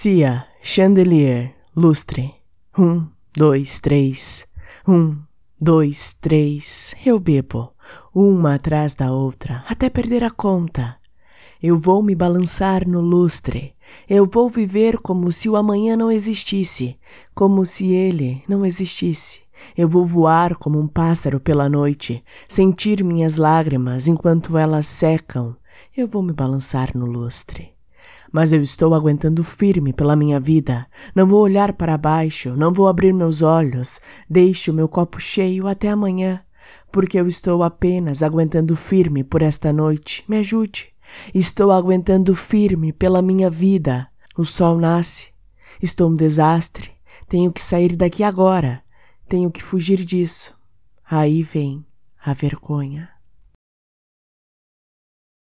Cia, chandelier, lustre. Um, dois, três. Um, dois, três. Eu bebo, uma atrás da outra, até perder a conta. Eu vou me balançar no lustre. Eu vou viver como se o amanhã não existisse, como se ele não existisse. Eu vou voar como um pássaro pela noite, sentir minhas lágrimas enquanto elas secam. Eu vou me balançar no lustre. Mas eu estou aguentando firme pela minha vida. Não vou olhar para baixo, não vou abrir meus olhos. Deixe o meu copo cheio até amanhã, porque eu estou apenas aguentando firme por esta noite. Me ajude. Estou aguentando firme pela minha vida. O sol nasce. Estou um desastre. Tenho que sair daqui agora. Tenho que fugir disso. Aí vem a vergonha.